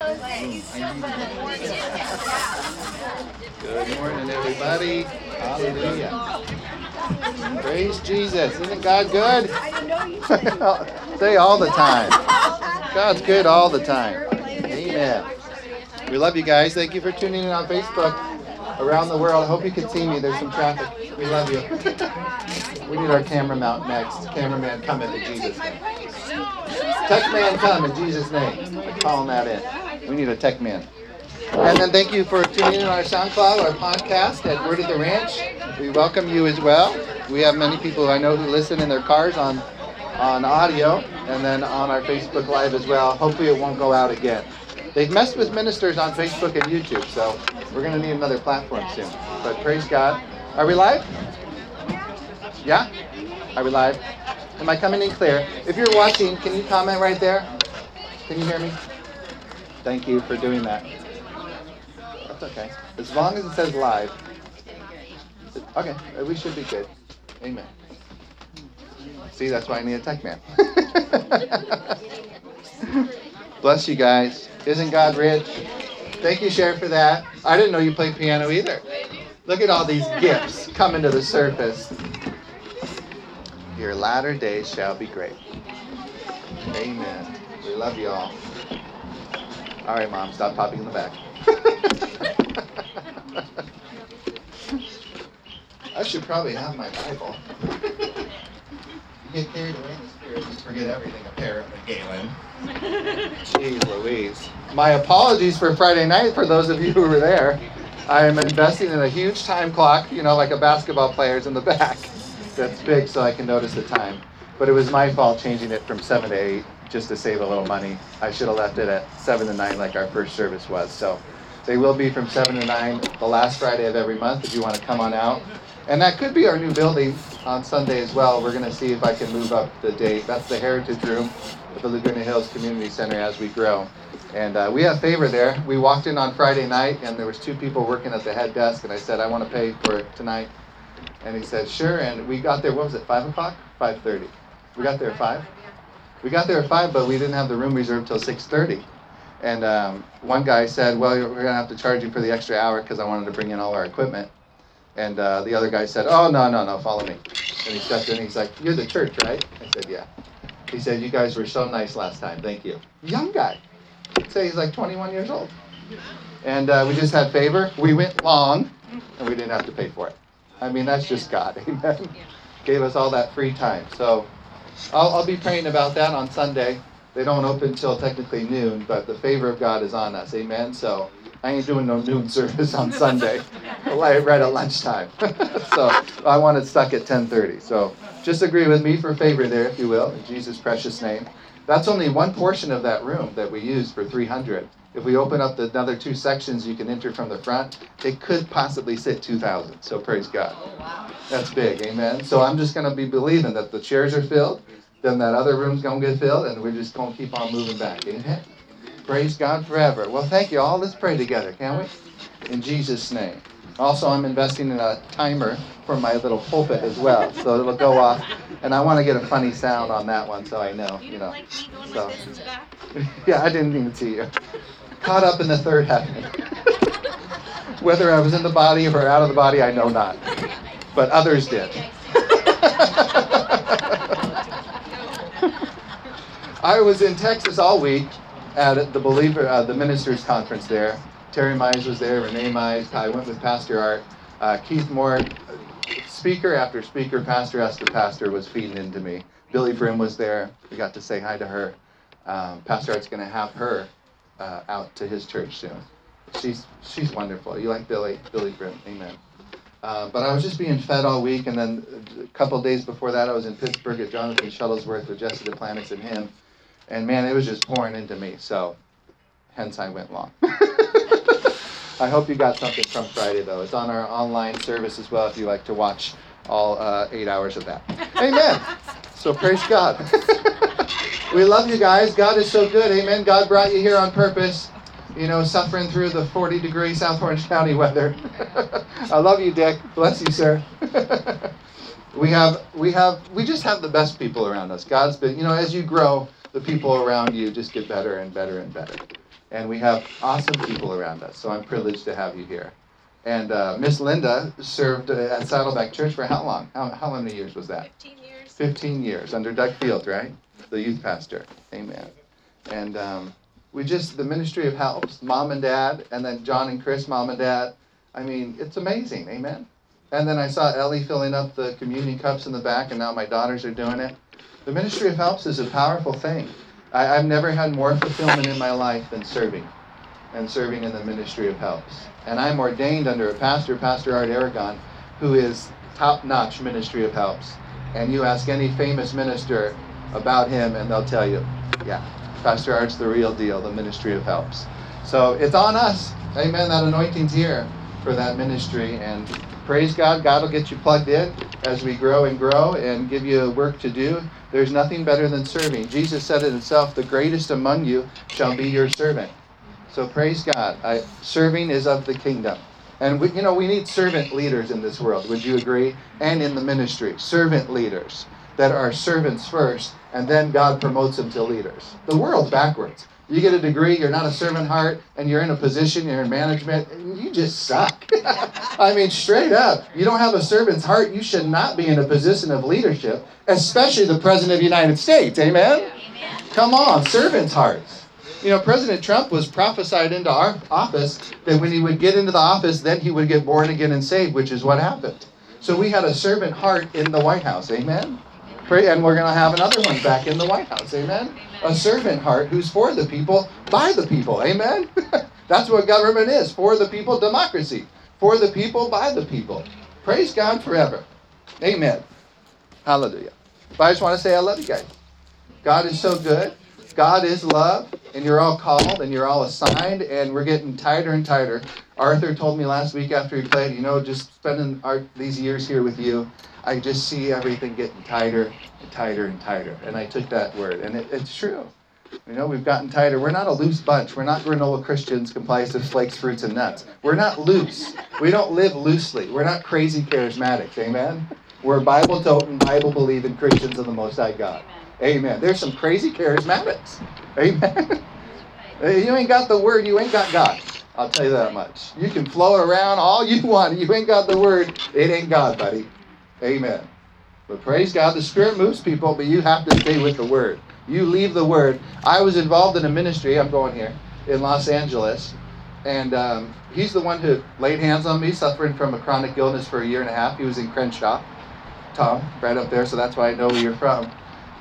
Good morning, everybody. Hallelujah. Praise Jesus. Isn't God good? Say all the time. God's good all the time. Amen. We love you guys. Thank you for tuning in on Facebook around the world. I hope you can see me. There's some traffic. We love you. We need our camera mount next. Cameraman, come in Jesus' name. Tech man, come in Jesus' name. Calling that in. We need a tech man. And then thank you for tuning in our SoundCloud, our podcast at Word of the Ranch. We welcome you as well. We have many people I know who listen in their cars on on audio and then on our Facebook Live as well. Hopefully it won't go out again. They've messed with ministers on Facebook and YouTube, so we're going to need another platform soon. But praise God. Are we live? Yeah? Are we live? Am I coming in clear? If you're watching, can you comment right there? Can you hear me? Thank you for doing that. That's okay. As long as it says live. Okay, uh, we should be good. Amen. See, that's why I need a tech man. Bless you guys. Isn't God rich? Thank you, Cher, for that. I didn't know you played piano either. Look at all these gifts coming to the surface. Your latter days shall be great. Amen. We love you all. All right, Mom, stop popping in the back. I should probably have my Bible. You get carried away in the spirit, just forget everything, apparently, Galen. Jeez Louise. My apologies for Friday night for those of you who were there. I am investing in a huge time clock, you know, like a basketball player's in the back. That's big so I can notice the time. But it was my fault changing it from 7 to 8 just to save a little money. I should have left it at 7 to 9 like our first service was. So they will be from 7 to 9 the last Friday of every month if you want to come on out. And that could be our new building on Sunday as well. We're going to see if I can move up the date. That's the Heritage Room at the Laguna Hills Community Center as we grow. And uh, we have favor there. We walked in on Friday night, and there was two people working at the head desk, and I said, I want to pay for it tonight. And he said, sure. And we got there, what was it, 5 o'clock? 5.30. We got there at 5? We got there at 5, but we didn't have the room reserved till 6.30. And um, one guy said, well, we're to have to charge you for the extra hour because I wanted to bring in all our equipment. And uh, the other guy said, oh, no, no, no, follow me. And he stepped in, he's like, you're the church, right? I said, yeah. He said, you guys were so nice last time, thank you. Young guy. Say he's like 21 years old. And uh, we just had favor. We went long, and we didn't have to pay for it. I mean, that's just God. Amen. Gave us all that free time. So I'll, I'll be praying about that on Sunday. They don't open until technically noon, but the favor of God is on us. Amen. So I ain't doing no noon service on Sunday, right at lunchtime. so I want it stuck at 10:30. So just agree with me for favor there, if you will, in Jesus' precious name. That's only one portion of that room that we use for 300. If we open up the another two sections, you can enter from the front. It could possibly sit 2,000. So praise God. That's big, amen. So I'm just going to be believing that the chairs are filled, then that other room's going to get filled, and we're just going to keep on moving back, amen. Praise God forever. Well, thank you all. Let's pray together, can we? In Jesus' name. Also, I'm investing in a timer for my little pulpit as well, so it'll go off. And I want to get a funny sound on that one, so I know, you know. So, yeah, I didn't even see you. Caught up in the third heaven. Whether I was in the body or out of the body, I know not. But others did. I was in Texas all week at the believer, uh, the ministers conference there. Terry Mize was there, Renee Mize. I went with Pastor Art. Uh, Keith Moore, speaker after speaker, pastor after pastor was feeding into me. Billye Brim was there. We got to say hi to her. Um, pastor Art's going to have her uh, out to his church soon. She's she's wonderful. You like Billye? Billye Brim, amen. Uh, but I was just being fed all week, and then a couple days before that, I was in Pittsburgh at Jonathan Shuttlesworth with Jesse Duplantis and him, and man, it was just pouring into me. So, hence I went long. I hope you got something from Friday though. It's on our online service as well if you like to watch all uh, eight hours of that. Amen. So praise God. we love you guys. God is so good. Amen. God brought you here on purpose. You know, suffering through the 40 degree South Orange County weather. I love you, Dick. Bless you, sir. we have, we have, we just have the best people around us. God's been, you know, as you grow, the people around you just get better and better and better. And we have awesome people around us. So I'm privileged to have you here. And uh, Miss Linda served at Saddleback Church for how long? How, how many years was that? 15 years. 15 years under Doug Field, right? The youth pastor. Amen. And um, we just, the ministry of helps, mom and dad, and then John and Chris, mom and dad. I mean, it's amazing. Amen. And then I saw Ellie filling up the communion cups in the back, and now my daughters are doing it. The ministry of helps is a powerful thing. I, have never had more fulfillment in my life than serving and serving in the ministry of helps. And I'm ordained under a pastor, Pastor Art Aragon, who is top notch ministry of helps. And you ask any famous minister about him, and they'll tell you, yeah, Pastor Art's the real deal, the ministry of helps. So it's on us. Amen. That anointing's here for that ministry. And praise God. God will get you plugged in as we grow and grow and give you work to do. There's nothing better than serving. Jesus said it himself the greatest among you shall be your servant. So praise God. I, serving is of the kingdom. And we, you know, we need servant leaders in this world. Would you agree? And in the ministry, servant leaders that are servants first, and then God promotes them to leaders. The world's backwards. You get a degree, you're not a servant heart, and you're in a position, you're in management, and you just suck. I mean, straight up, you don't have a servant's heart, you should not be in a position of leadership, especially the President of the United States. Amen? Amen. Come on, servant's hearts. You know, President Trump was prophesied into our office that when he would get into the office, then he would get born again and saved, which is what happened. So we had a servant heart in the White House. Amen? And we're going to have another one back in the White House. Amen? A servant heart who's for the people, by the people. Amen? That's what government is for the people, democracy. For the people, by the people. Praise God forever. Amen. Hallelujah. But I just want to say I love you guys. God is so good. God is love, and you're all called and you're all assigned, and we're getting tighter and tighter. Arthur told me last week after he played, you know, just spending our, these years here with you, I just see everything getting tighter and tighter and tighter. And I took that word, and it, it's true. You know, we've gotten tighter. We're not a loose bunch. We're not granola Christians comprised of flakes, fruits, and nuts. We're not loose. We don't live loosely. We're not crazy charismatics. Amen? We're Bible toting, Bible believing Christians of the Most High God. Amen. There's some crazy charismatics. Amen. you ain't got the word, you ain't got God. I'll tell you that much. You can float around all you want. You ain't got the word, it ain't God, buddy. Amen. But praise God, the Spirit moves people, but you have to stay with the Word. You leave the Word. I was involved in a ministry, I'm going here, in Los Angeles, and um, he's the one who laid hands on me, suffering from a chronic illness for a year and a half. He was in Crenshaw, Tom, right up there, so that's why I know where you're from.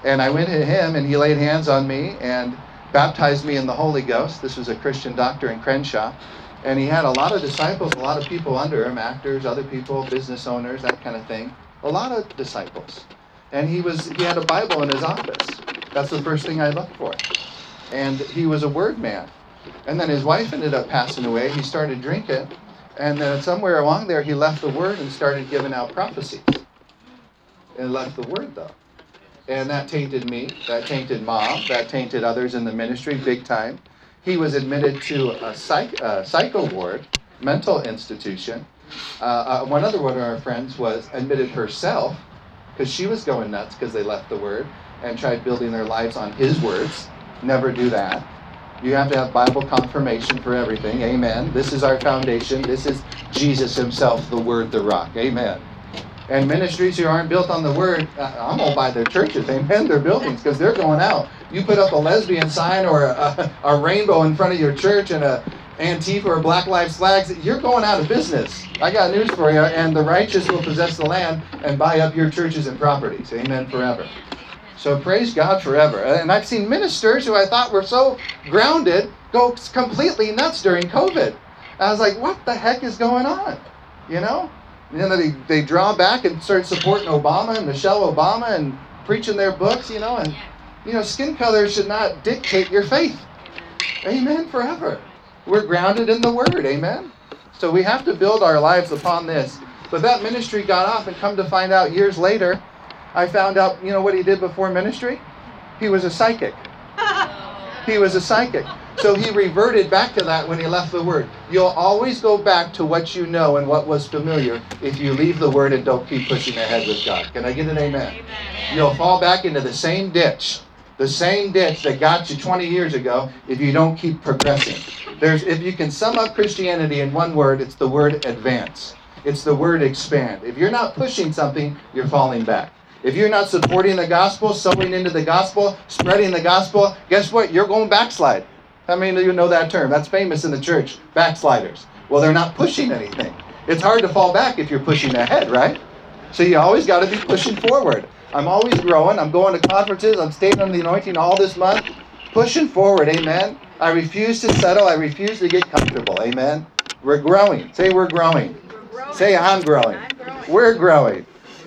And I went to him, and he laid hands on me and baptized me in the Holy Ghost. This was a Christian doctor in Crenshaw. And he had a lot of disciples, a lot of people under him, actors, other people, business owners, that kind of thing a lot of disciples. And he was he had a Bible in his office. That's the first thing I looked for. And he was a word man. And then his wife ended up passing away. He started drinking. And then somewhere along there, he left the word and started giving out prophecies. And left the word, though. And that tainted me. That tainted mom. That tainted others in the ministry big time. He was admitted to a psych, a psycho ward, mental institution. Uh, uh, one other one of our friends was admitted herself because she was going nuts because they left the word and tried building their lives on his words. Never do that. You have to have Bible confirmation for everything. Amen. This is our foundation. This is Jesus Himself, the Word, the Rock. Amen. And ministries who aren't built on the Word, uh, I'm going to buy their churches. Amen. Their buildings because they're going out. You put up a lesbian sign or a, a, a rainbow in front of your church and a Antifa or Black Lives flags, you're going out of business. I got news for you. And the righteous will possess the land and buy up your churches and properties. Amen. Forever. So praise God forever. And I've seen ministers who I thought were so grounded go completely nuts during COVID. I was like, what the heck is going on? You know? And then they, they draw back and start supporting Obama and Michelle Obama and preaching their books, you know, and you know, skin color should not dictate your faith. Amen forever. We're grounded in the Word. Amen? So we have to build our lives upon this. But that ministry got off, and come to find out years later, I found out, you know what he did before ministry? He was a psychic. he was a psychic. So he reverted back to that when he left the Word. You'll always go back to what you know and what was familiar if you leave the Word and don't keep pushing ahead with God. Can I get an amen? amen. You'll fall back into the same ditch the same ditch that got you 20 years ago if you don't keep progressing. There's, if you can sum up Christianity in one word, it's the word advance. It's the word expand. If you're not pushing something, you're falling back. If you're not supporting the gospel, sowing into the gospel, spreading the gospel, guess what? You're going backslide. How many of you know that term? That's famous in the church. Backsliders. Well, they're not pushing anything. It's hard to fall back if you're pushing ahead, right? So you always got to be pushing forward. I'm always growing. I'm going to conferences. I'm staying under the anointing all this month. Pushing forward, amen. I refuse to settle. I refuse to get comfortable, amen. We're growing. Say we're growing. We're growing. Say I'm growing. I'm growing. We're growing.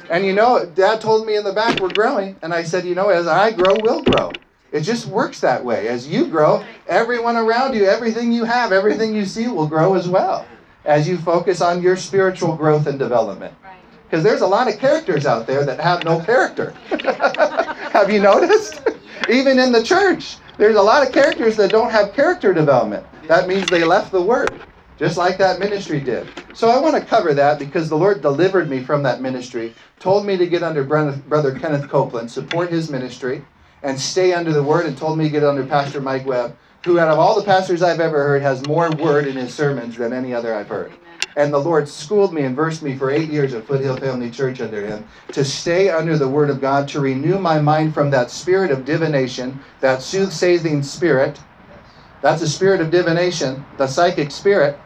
And you know, Dad told me in the back we're growing. And I said, you know, as I grow, we'll grow. It just works that way. As you grow, everyone around you, everything you have, everything you see will grow as well as you focus on your spiritual growth and development. Because there's a lot of characters out there that have no character. have you noticed? Even in the church, there's a lot of characters that don't have character development. That means they left the word, just like that ministry did. So I want to cover that because the Lord delivered me from that ministry, told me to get under Brother Kenneth Copeland, support his ministry, and stay under the word, and told me to get under Pastor Mike Webb, who, out of all the pastors I've ever heard, has more word in his sermons than any other I've heard. And the Lord schooled me and versed me for eight years at Foothill Family Church under him to stay under the Word of God, to renew my mind from that spirit of divination, that soothsaying spirit. That's a spirit of divination, the psychic spirit.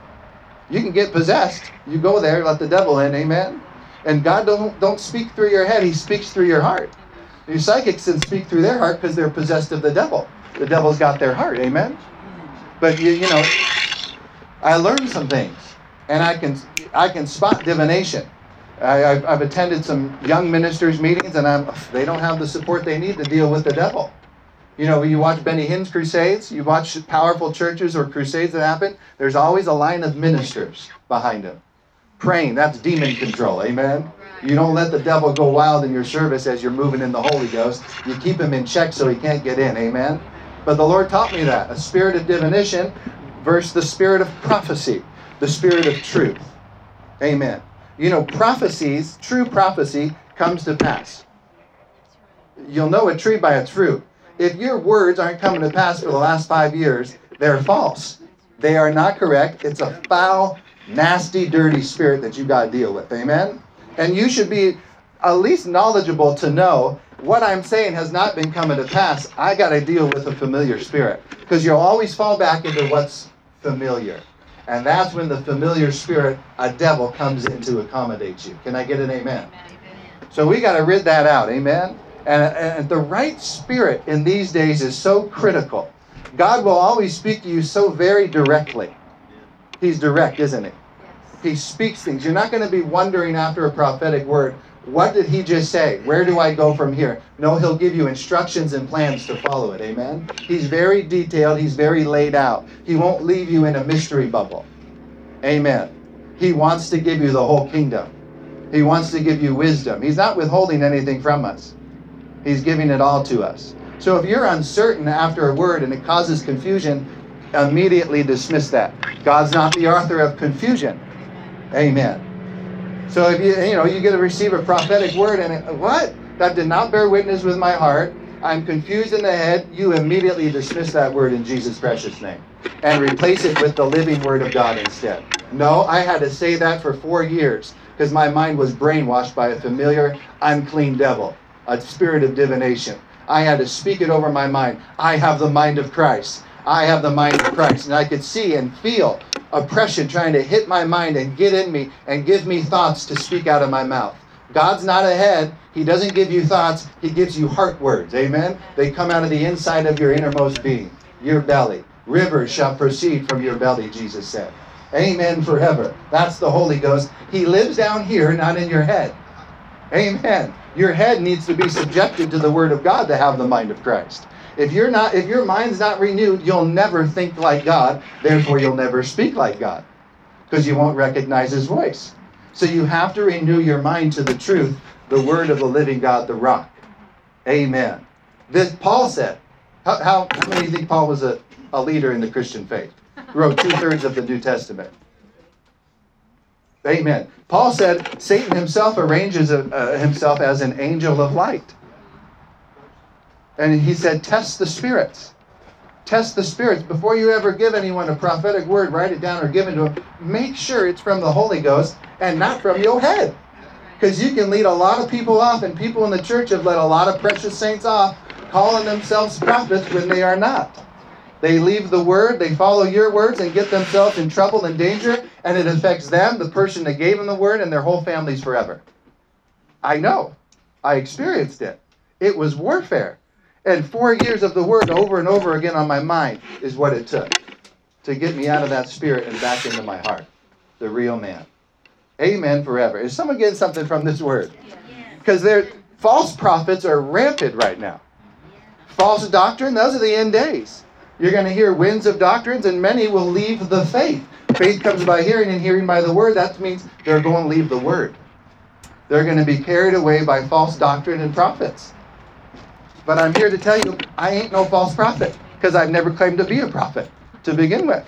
You can get possessed. You go there, let the devil in, amen? And God don't, don't speak through your head, He speaks through your heart. Your psychics can speak through their heart because they're possessed of the devil. The devil's got their heart, amen? But you, you know, I learned some things and I can I can spot divination. I, have I've attended some young ministers meetings, and I'm they don't have the support they need to deal with the devil. You know, you watch Benny Hinn's crusades, you watch powerful churches or crusades that happen. There's always a line of ministers behind them, praying. That's demon control. Amen. You don't let the devil go wild in your service as you're moving in the Holy Ghost. You keep him in check so he can't get in. Amen. But the Lord taught me that a spirit of divination versus the spirit of prophecy the spirit of truth. Amen. You know, prophecies, true prophecy comes to pass. You'll know a tree by its fruit. If your words aren't coming to pass for the last five years, they're false. They are not correct. It's a foul, nasty, dirty spirit that you got to deal with. Amen? And you should be at least knowledgeable to know what I'm saying has not been coming to pass. I got to deal with a familiar spirit because you'll always fall back into what's familiar. And that's when the familiar spirit, a devil, comes in to accommodate you. Can I get an amen? So we got to rid that out. Amen? And, and the right spirit in these days is so critical. God will always speak to you so very directly. He's direct, isn't he? He speaks things. You're not going to be wondering after a prophetic word, what did he just say? Where do I go from here? No, he'll give you instructions and plans to follow it. Amen? He's very detailed. He's very laid out. He won't leave you in a mystery bubble. Amen. He wants to give you the whole kingdom. He wants to give you wisdom. He's not withholding anything from us. He's giving it all to us. So if you're uncertain after a word and it causes confusion, immediately dismiss that. God's not the author of confusion. Amen. So if you you know you get to receive a prophetic word and it, what that did not bear witness with my heart, I'm confused in the head. You immediately dismiss that word in Jesus' precious name and replace it with the living word of God instead. No, I had to say that for four years because my mind was brainwashed by a familiar, unclean devil, a spirit of divination. I had to speak it over my mind. I have the mind of Christ. I have the mind of Christ. And I could see and feel oppression trying to hit my mind and get in me and give me thoughts to speak out of my mouth. God's not ahead. He doesn't give you thoughts. He gives you heart words. Amen. They come out of the inside of your innermost being, your belly. Rivers shall proceed from your belly, Jesus said. Amen forever. That's the Holy Ghost. He lives down here, not in your head. Amen. Your head needs to be subjected to the Word of God to have the mind of Christ. If you're not, if your mind's not renewed, you'll never think like God. Therefore, you'll never speak like God, because you won't recognize His voice. So you have to renew your mind to the truth, the Word of the living God, the Rock. Amen. This Paul said. How, how, how many think Paul was a, a leader in the Christian faith? Wrote two thirds of the New Testament. Amen. Paul said Satan himself arranges a, uh, himself as an angel of light. And he said, test the spirits. Test the spirits. Before you ever give anyone a prophetic word, write it down or give it to them. Make sure it's from the Holy Ghost and not from your head. Because you can lead a lot of people off, and people in the church have let a lot of precious saints off, calling themselves prophets when they are not. They leave the word, they follow your words, and get themselves in trouble and danger, and it affects them, the person that gave them the word, and their whole families forever. I know. I experienced it. It was warfare. And four years of the word over and over again on my mind is what it took to get me out of that spirit and back into my heart, the real man. Amen forever. Is someone getting something from this word? Because false prophets are rampant right now. False doctrine, those are the end days. You're going to hear winds of doctrines, and many will leave the faith. Faith comes by hearing, and hearing by the word. That means they're going to leave the word. They're going to be carried away by false doctrine and prophets. But I'm here to tell you, I ain't no false prophet because I've never claimed to be a prophet to begin with.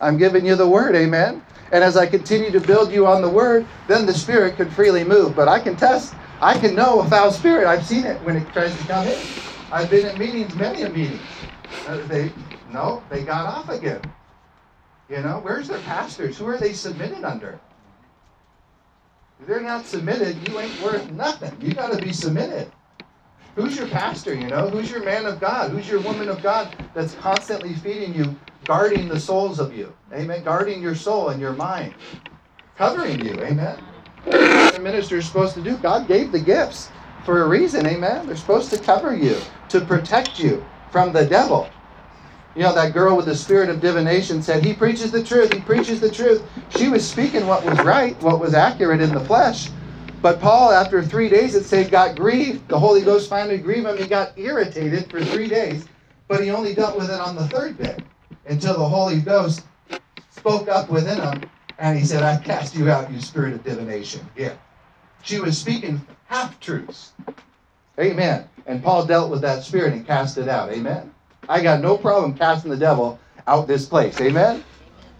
I'm giving you the word, amen. And as I continue to build you on the word, then the spirit can freely move. But I can test, I can know a foul spirit. I've seen it when it tries to come in. I've been at meetings, many a meetings. Uh, they no, they got off again. You know, where's their pastors? Who are they submitted under? If they're not submitted, you ain't worth nothing. You got to be submitted. Who's your pastor, you know? Who's your man of God? Who's your woman of God that's constantly feeding you, guarding the souls of you? Amen. Guarding your soul and your mind. Covering you. Amen. What the minister is supposed to do. God gave the gifts for a reason. Amen. They're supposed to cover you, to protect you from the devil. You know, that girl with the spirit of divination said, He preaches the truth, he preaches the truth. She was speaking what was right, what was accurate in the flesh. But Paul, after three days, it said, got grieved. The Holy Ghost finally grieved him. He got irritated for three days, but he only dealt with it on the third day until the Holy Ghost spoke up within him and he said, I cast you out, you spirit of divination. Yeah. She was speaking half truths. Amen. And Paul dealt with that spirit and cast it out. Amen. I got no problem casting the devil out this place. Amen.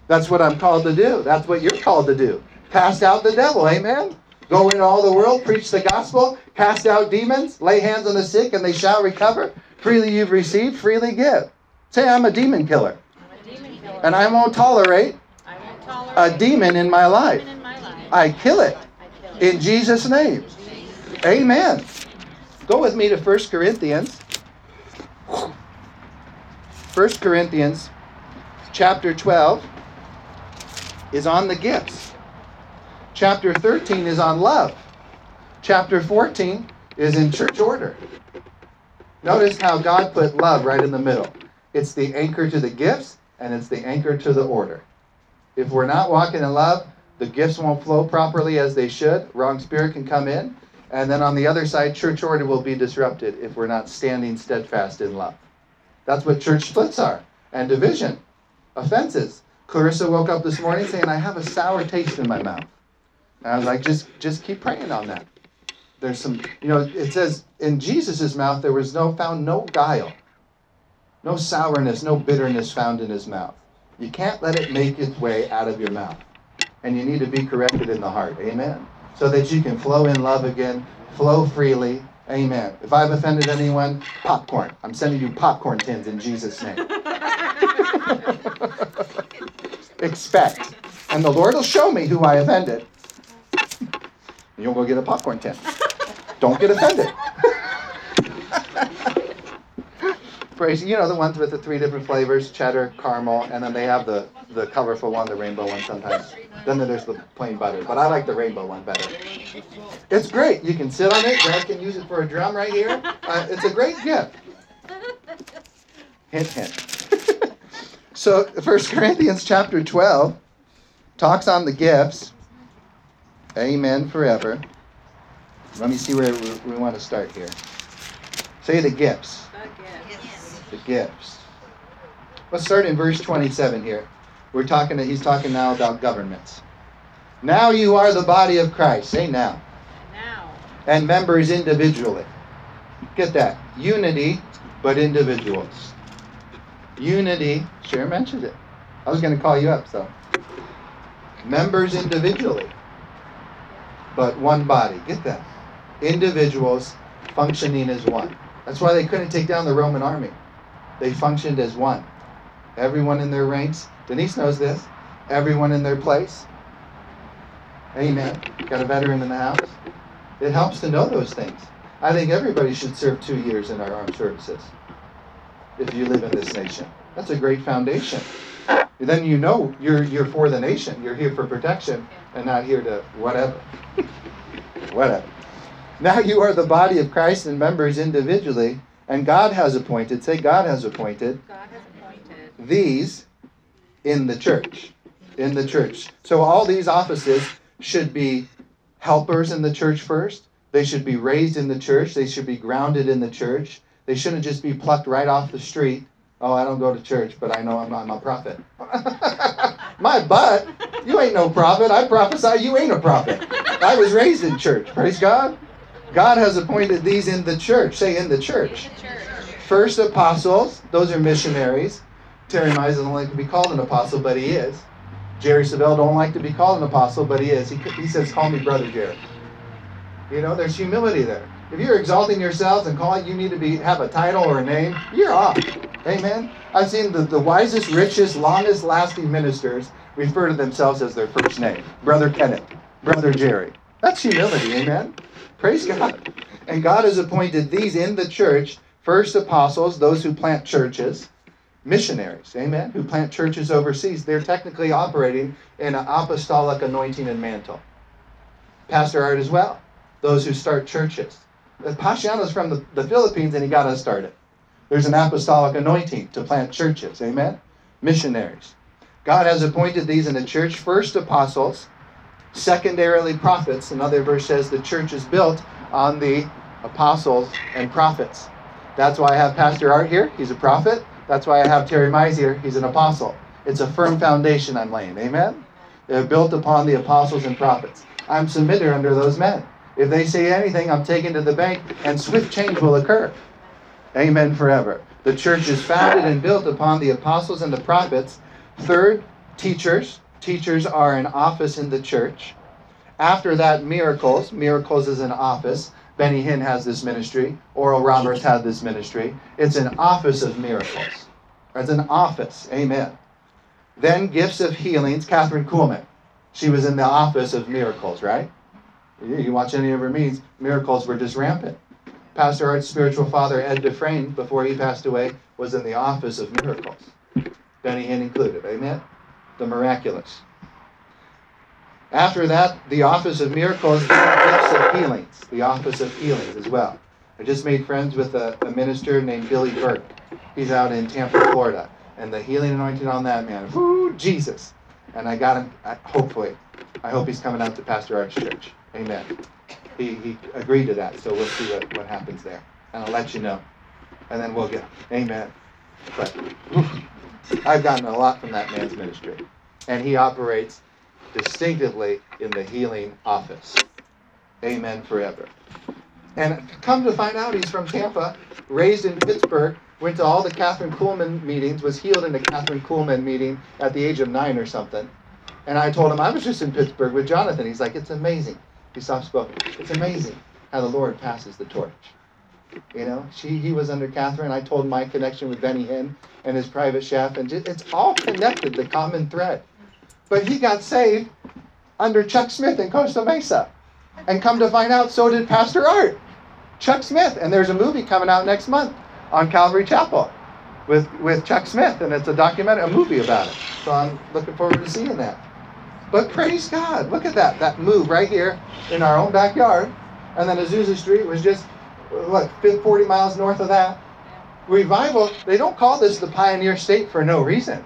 That's what I'm called to do. That's what you're called to do. Cast out the devil. Amen. Go into all the world, preach the gospel, cast out demons, lay hands on the sick, and they shall recover. Freely you've received, freely give. Say, I'm a demon killer. A demon killer. And I won't tolerate I won't tolerate a demon in my life. in my life. I kill it I kill it. in Jesus' name. Amen. Go with me to 1 Corinthians. 1 Corinthians chapter 12 is on the gifts. Chapter 13 is on love. Chapter 14 is in church order. Notice how God put love right in the middle. It's the anchor to the gifts and it's the anchor to the order. If we're not walking in love, the gifts won't flow properly as they should. Wrong spirit can come in. And then on the other side, church order will be disrupted if we're not standing steadfast in love. That's what church splits are and division, offenses. Clarissa woke up this morning saying, I have a sour taste in my mouth. And I was like, just, just keep praying on that. There's some, you know, it says in Jesus' mouth there was no found no guile, no sourness, no bitterness found in his mouth. You can't let it make its way out of your mouth. And you need to be corrected in the heart. Amen. So that you can flow in love again, flow freely. Amen. If I've offended anyone, popcorn. I'm sending you popcorn tins in Jesus' name. Expect. And the Lord will show me who I offended. You'll go get a popcorn tin. Don't get offended. Praise, you know the ones with the three different flavors, cheddar, caramel, and then they have the, the colorful one, the rainbow one sometimes. Then there's the plain butter, but I like the rainbow one better. It's great. You can sit on it. Dad can use it for a drum right here. Uh, it's a great gift. Hint, hint. so, 1 Corinthians chapter 12 talks on the gifts. Amen forever. Let me see where we, we want to start here. Say the gifts. The gifts. Let's start in verse 27 here. We're talking, that he's talking now about governments. Now you are the body of Christ. Say now. Now, And members individually. Get that. Unity, but individuals. Unity, Sharon mentioned it. I was going to call you up, so. Members individually, but one body. Get that. Individuals functioning as one. That's why they couldn't take down the Roman army. They functioned as one. Everyone in their ranks. Denise knows this. Everyone in their place. Amen. Got a veteran in the house. It helps to know those things. I think everybody should serve two years in our armed services if you live in this nation. That's a great foundation. Then you know you're you're for the nation. You're here for protection and not here to whatever. whatever. Now you are the body of Christ and members individually, and God has appointed, say God has appointed God has appointed. these in the church. In the church. So all these offices should be helpers in the church first. They should be raised in the church. They should be grounded in the church. They shouldn't just be plucked right off the street. Oh, I don't go to church, but I know I'm, I'm a prophet. My butt, you ain't no prophet. I prophesy you ain't a prophet. I was raised in church. Praise God. God has appointed these in the church. Say in the church. In the church. First apostles, those are missionaries. Terry Mize doesn't like to be called an apostle, but he is. Jerry Savelle don't like to be called an apostle, but he is. He, he says, call me brother Jerry. You know, there's humility there. If you're exalting yourselves and calling you need to be have a title or a name, you're off. Amen. I've seen the, the wisest, richest, longest lasting ministers refer to themselves as their first name. Brother Kenneth, Brother Jerry. That's humility, amen. Praise God. And God has appointed these in the church first apostles, those who plant churches, missionaries, amen, who plant churches overseas. They're technically operating in an apostolic anointing and mantle. Pastor Art as well, those who start churches. Pasiano's from the, the Philippines and he got us started. There's an apostolic anointing to plant churches, amen? Missionaries. God has appointed these in the church first apostles, secondarily prophets. Another verse says the church is built on the apostles and prophets. That's why I have Pastor Art here. He's a prophet. That's why I have Terry Mize here. He's an apostle. It's a firm foundation I'm laying. Amen? They're built upon the apostles and prophets. I'm submitted under those men. If they say anything, I'm taken to the bank, and swift change will occur. Amen forever. The church is founded and built upon the apostles and the prophets. Third, teachers. Teachers are an office in the church. After that, miracles. Miracles is an office. Benny Hinn has this ministry. Oral Roberts had this ministry. It's an office of miracles. It's an office. Amen. Then gifts of healings. Kathryn Kuhlman. She was in the office of miracles, right? You watch any of her meetings, miracles were just rampant. Pastor Art's spiritual father, Ed Dufresne, before he passed away, was in the office of miracles. Benny Hinn included. Amen? The miraculous. After that, the office of miracles, gifts of healings. The office of healings as well. I just made friends with a, a minister named Billy Burke. He's out in Tampa, Florida. And the healing anointing on that man, whoo, Jesus. And I got him, I, hopefully, I hope he's coming out to Pastor Art's church. Amen. He, he agreed to that, so we'll see what, what happens there. And I'll let you know. And then we'll get, amen. But I've gotten a lot from that man's ministry. And he operates distinctively in the healing office. Amen forever. And come to find out, he's from Tampa, raised in Pittsburgh, went to all the Kathryn Kuhlman meetings, was healed in a Kathryn Kuhlman meeting at the age of nine or something. And I told him I was just in Pittsburgh with Jonathan. He's like, it's amazing. He's soft spoken. It's amazing how the Lord passes the torch. You know, she he was under Kathryn. I told my connection with Benny Hinn and his private chef, and just, it's all connected, the common thread. But he got saved under Chuck Smith in Costa Mesa. And come to find out, so did Pastor Art. Chuck Smith. And there's a movie coming out next month on Calvary Chapel with, with Chuck Smith, and it's a documentary, a movie about it. So I'm looking forward to seeing that. But praise God, look at that, that move right here in our own backyard. And then Azusa Street was just, what, 40 miles north of that. Revival, they don't call this the pioneer state for no reason.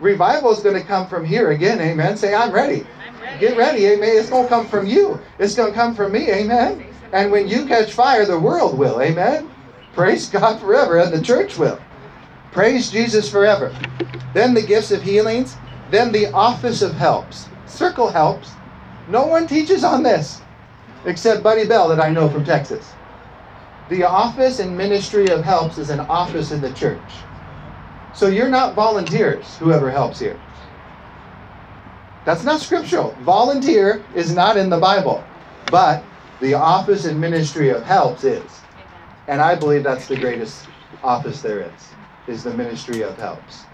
Revival is going to come from here again, amen. Say, I'm ready. I'm ready. Get ready, amen. It's going to come from you. It's going to come from me, amen. And when you catch fire, the world will, amen. Praise God forever, and the church will. Praise Jesus forever. Then the gifts of healings, then the office of helps. Circle helps. No one teaches on this except Buddy Bell that I know from Texas. The office and ministry of helps is an office in the church. So you're not volunteers, whoever helps here. That's not scriptural. Volunteer is not in the Bible. But the office and ministry of helps is. And I believe that's the greatest office there is, is the ministry of helps.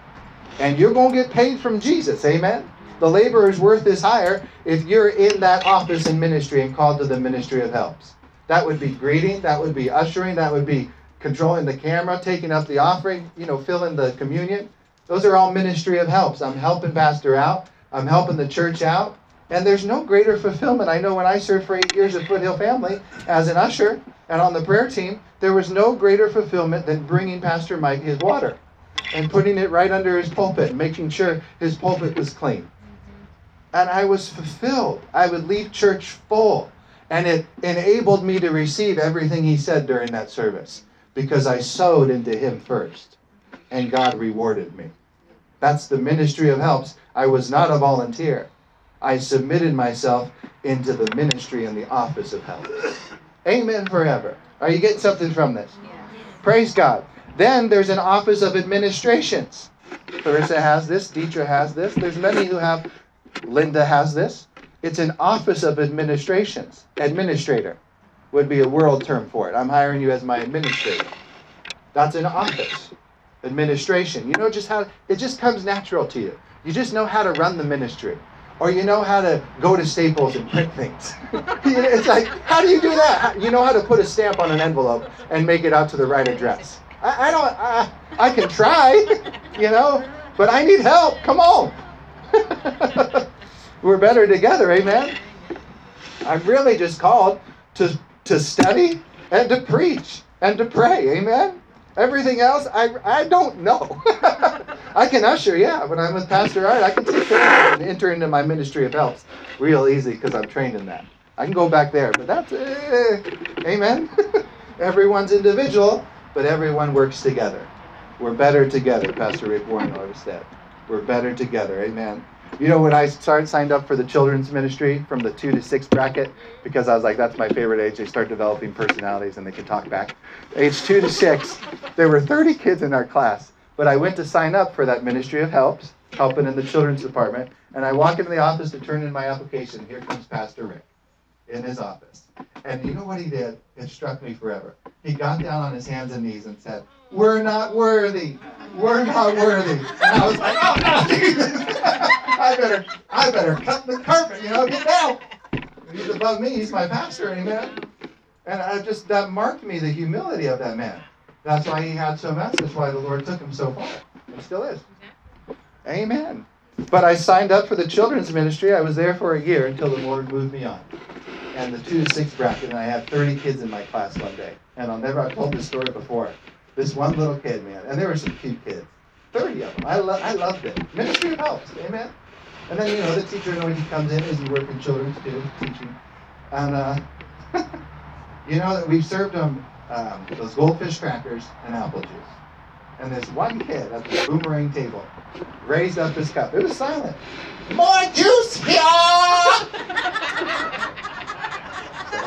And you're going to get paid from Jesus, amen? The laborer's worth is higher if you're in that office in ministry and called to the ministry of helps. That would be greeting, that would be ushering, that would be controlling the camera, taking up the offering, you know, filling the communion. Those are all ministry of helps. I'm helping pastor out, I'm helping the church out. And there's no greater fulfillment. I know when I served for eight years at Foothill Family as an usher and on the prayer team, there was no greater fulfillment than bringing Pastor Mike his water and putting it right under his pulpit, making sure his pulpit was clean. And I was fulfilled. I would leave church full. And it enabled me to receive everything he said during that service because I sowed into him first. And God rewarded me. That's the ministry of helps. I was not a volunteer. I submitted myself into the ministry and the office of help. Amen forever. Are you getting something from this? Praise God. Then there's an office of administrations. Clarissa has this, Deetra has this. There's many who have, Linda has this. It's an office of administrations. Administrator would be a world term for it. I'm hiring you as my administrator. That's an office. Administration. You know just how it just comes natural to you. You just know how to run the ministry. Or you know how to go to Staples and print things. it's like, how do you do that? You know how to put a stamp on an envelope and make it out to the right address. I, I don't, I, I can try, you know, but I need help. Come on. We're better together, amen? I'm really just called to, to study and to preach and to pray, amen? Everything else, I, I don't know. I can usher, yeah. When I'm with Pastor Art, I can take and enter into my ministry of helps real easy because I'm trained in that. I can go back there, but that's, eh, amen? Everyone's individual, but everyone works together. We're better together, Pastor Rick Warren always said. We're better together, amen. You know, when I started signed up for the children's ministry from the two to six bracket, because I was like, that's my favorite age. They start developing personalities and they can talk back. Age two to six, there were 30 kids in our class. But I went to sign up for that ministry of helps, helping in the children's department. And I walk into the office to turn in my application. Here comes Pastor Rick in his office. And you know what he did? It struck me forever. He got down on his hands and knees and said, We're not worthy. We're not worthy. And I was like, Oh no, I better I better cut the carpet, you know, get down. He's above me, he's my pastor, amen. And I just that marked me the humility of that man. That's why he had so much. That's why the Lord took him so far. And still is. Amen. But I signed up for the children's ministry. I was there for a year until the Lord moved me on. And the two to six bracket, and I had 30 kids in my class one day. And I'll never, I've told this story before. This one little kid, man, and there were some cute kids. 30 of them. I, lo- I loved it. Ministry of helps. Amen. And then, you know, the teacher, he comes in, is he working children's too, teaching. And, uh, you know, that we've served them um, those goldfish crackers and apple juice. And this one kid at the boomerang table raised up his cup. It was silent. More juice here!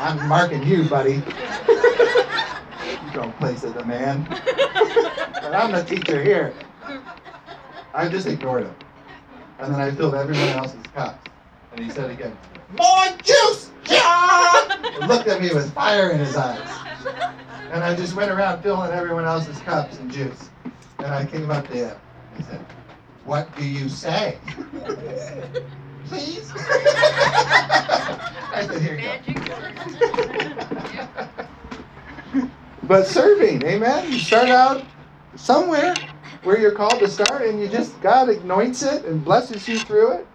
I'm marking you, buddy. you don't place as a man. but I'm the teacher here. I just ignored him. And then I filled everyone else's cups. And he said again, More juice! Yeah! And looked at me with fire in his eyes. And I just went around filling everyone else's cups and juice. And I came up to him. He said, What do you say? Please? I said, Here you go. but serving, amen? You start out somewhere where you're called to start and you just, God anoints it and blesses you through it.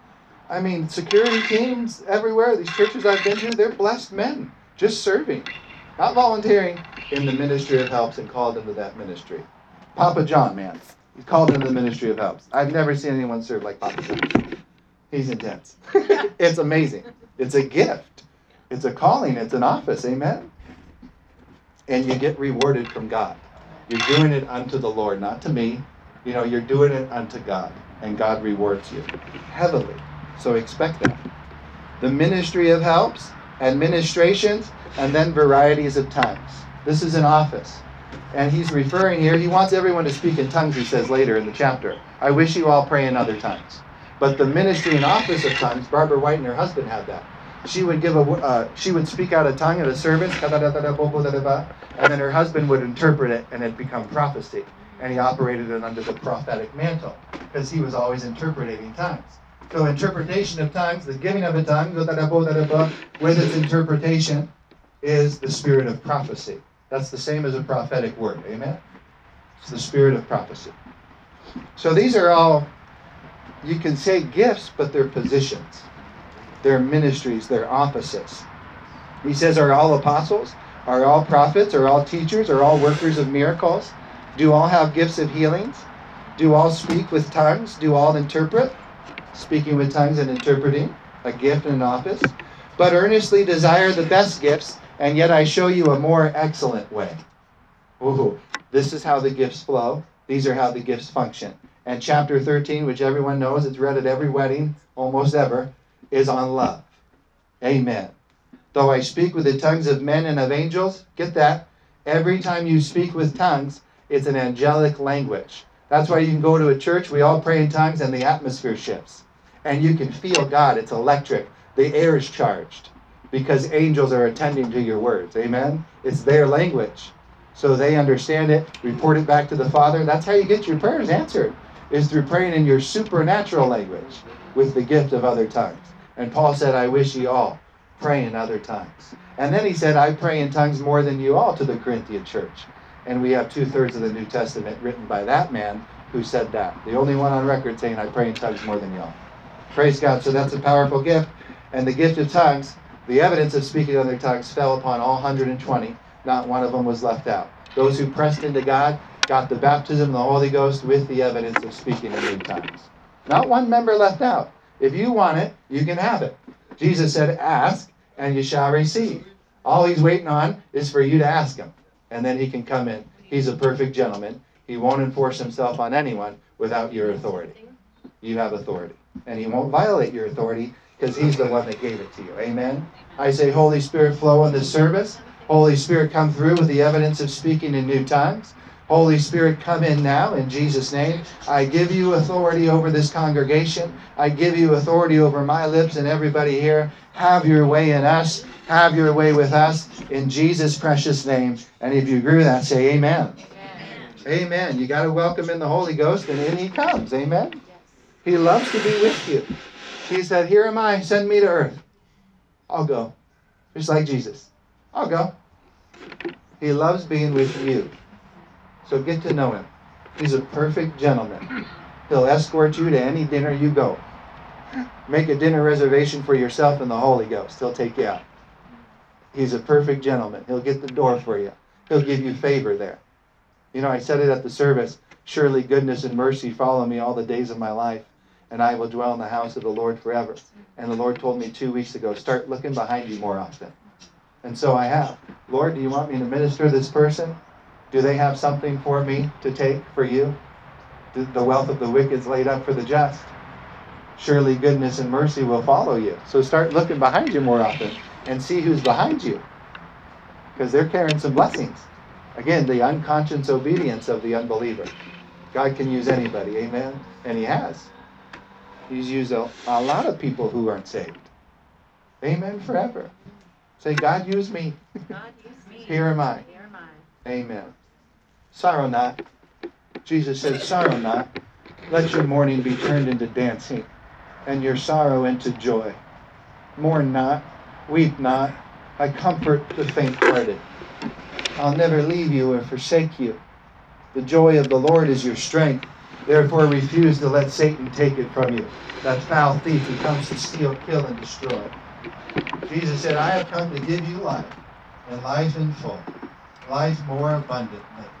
I mean, security teams everywhere, these churches I've been to, they're blessed men just serving, not volunteering in the ministry of helps and called into that ministry. Papa John, man, he's called into the ministry of helps. I've never seen anyone serve like Papa John. He's intense. it's amazing. It's a gift. It's a calling. It's an office. Amen. And you get rewarded from God. You're doing it unto the Lord, not to me. You know, you're doing it unto God, and God rewards you heavily. So expect that. The ministry of helps, administrations, and then varieties of tongues. This is an office. And he's referring here, he wants everyone to speak in tongues, he says later in the chapter. I wish you all pray in other tongues. But the ministry and office of tongues, Barbara White and her husband had that. She would give a, uh, she would speak out a tongue at a service, and then her husband would interpret it, and it become prophecy. And he operated it under the prophetic mantle because he was always interpreting tongues. So interpretation of tongues, the giving of a tongue, with its interpretation, is the spirit of prophecy. That's the same as a prophetic word. Amen. It's the spirit of prophecy. So these are all, you can say gifts, but they're positions. They're ministries, they're offices. He says, Are all apostles? Are all prophets? Are all teachers? Are all workers of miracles? Do all have gifts of healings? Do all speak with tongues? Do all interpret? Speaking with tongues and interpreting, a gift and an office. But earnestly desire the best gifts, and yet I show you a more excellent way. Ooh, this is how the gifts flow. These are how the gifts function. And chapter 13, which everyone knows, it's read at every wedding, almost ever, is on love. Amen. Though I speak with the tongues of men and of angels, get that. Every time you speak with tongues, it's an angelic language. That's why you can go to a church, we all pray in tongues, and the atmosphere shifts. And you can feel God. It's electric. The air is charged because angels are attending to your words. Amen? It's their language so they understand it, report it back to the Father. That's how you get your prayers answered, is through praying in your supernatural language with the gift of other tongues. And Paul said, I wish ye all pray in other tongues. And then he said, I pray in tongues more than you all to the Corinthian church. And we have two thirds of the New Testament written by that man who said that. The only one on record saying, I pray in tongues more than y'all. Praise God. So that's a powerful gift. And the gift of tongues, the evidence of speaking in other tongues fell upon all 120 not one of them was left out. Those who pressed into God got the baptism of the Holy Ghost with the evidence of speaking in new tongues. Not one member left out. If you want it, you can have it. Jesus said, Ask, and you shall receive. All he's waiting on is for you to ask him, and then he can come in. He's a perfect gentleman. He won't enforce himself on anyone without your authority. You have authority. And he won't violate your authority because he's the one that gave it to you. Amen. I say, Holy Spirit, flow in this service. Holy Spirit, come through with the evidence of speaking in new tongues. Holy Spirit, come in now in Jesus' name. I give you authority over this congregation. I give you authority over my lips and everybody here. Have your way in us. Have your way with us in Jesus' precious name. And if you agree with that, say amen. Amen. amen. You got to welcome in the Holy Ghost, and in He comes. Amen. He loves to be with you. He said, Here am I, send me to earth. I'll go. Just like Jesus. I'll go. He loves being with you. So get to know him. He's a perfect gentleman. He'll escort you to any dinner you go. Make a dinner reservation for yourself and the Holy Ghost. He'll take you out. He's a perfect gentleman. He'll get the door for you. He'll give you favor there. You know, I said it at the service. Surely goodness and mercy follow me all the days of my life, and I will dwell in the house of the Lord forever. And the Lord told me two weeks ago, start looking behind you more often. And so I have. Lord, do you want me to minister this person? Do they have something for me to take for you? The wealth of the wicked is laid up for the just. Surely goodness and mercy will follow you. So start looking behind you more often and see who's behind you. Because they're carrying some blessings. Again, the unconscious obedience of the unbeliever. God can use anybody, amen? And He has. He's used a, a lot of people who aren't saved. Amen forever. Say, God, use me. God, use me. Here am I. Here am I. Amen. Sorrow not. Jesus said, Sorrow not. Let your mourning be turned into dancing, and your sorrow into joy. Mourn not, weep not. I comfort the faint hearted. I'll never leave you or forsake you. The joy of the Lord is your strength. Therefore, refuse to let Satan take it from you, that foul thief who comes to steal, kill, and destroy. Jesus said, I have come to give you life, and life in full, life more abundantly.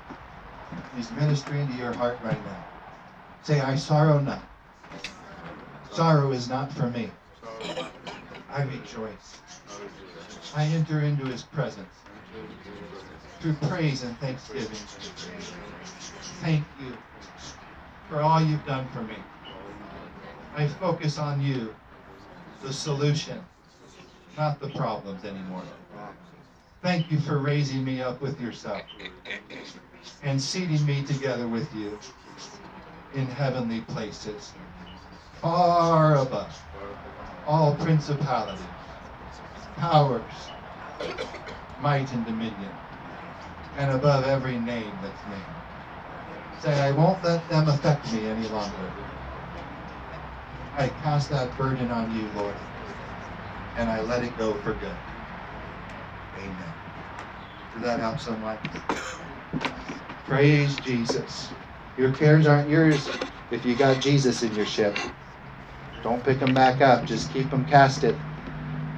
He's ministering to your heart right now. Say, I sorrow not. Sorrow is not for me. I rejoice. I enter into his presence through praise and thanksgiving. Thank you for all you've done for me. I focus on you, the solution not the problems anymore. Thank you for raising me up with yourself and seating me together with you in heavenly places, far above all principality, powers, might, and dominion, and above every name that's named. Say, I won't let them affect me any longer. I cast that burden on you, Lord, and I let it go for good. Amen. Did that help someone? Praise Jesus. Your cares aren't yours if you got Jesus in your ship. Don't pick them back up. Just keep them casted.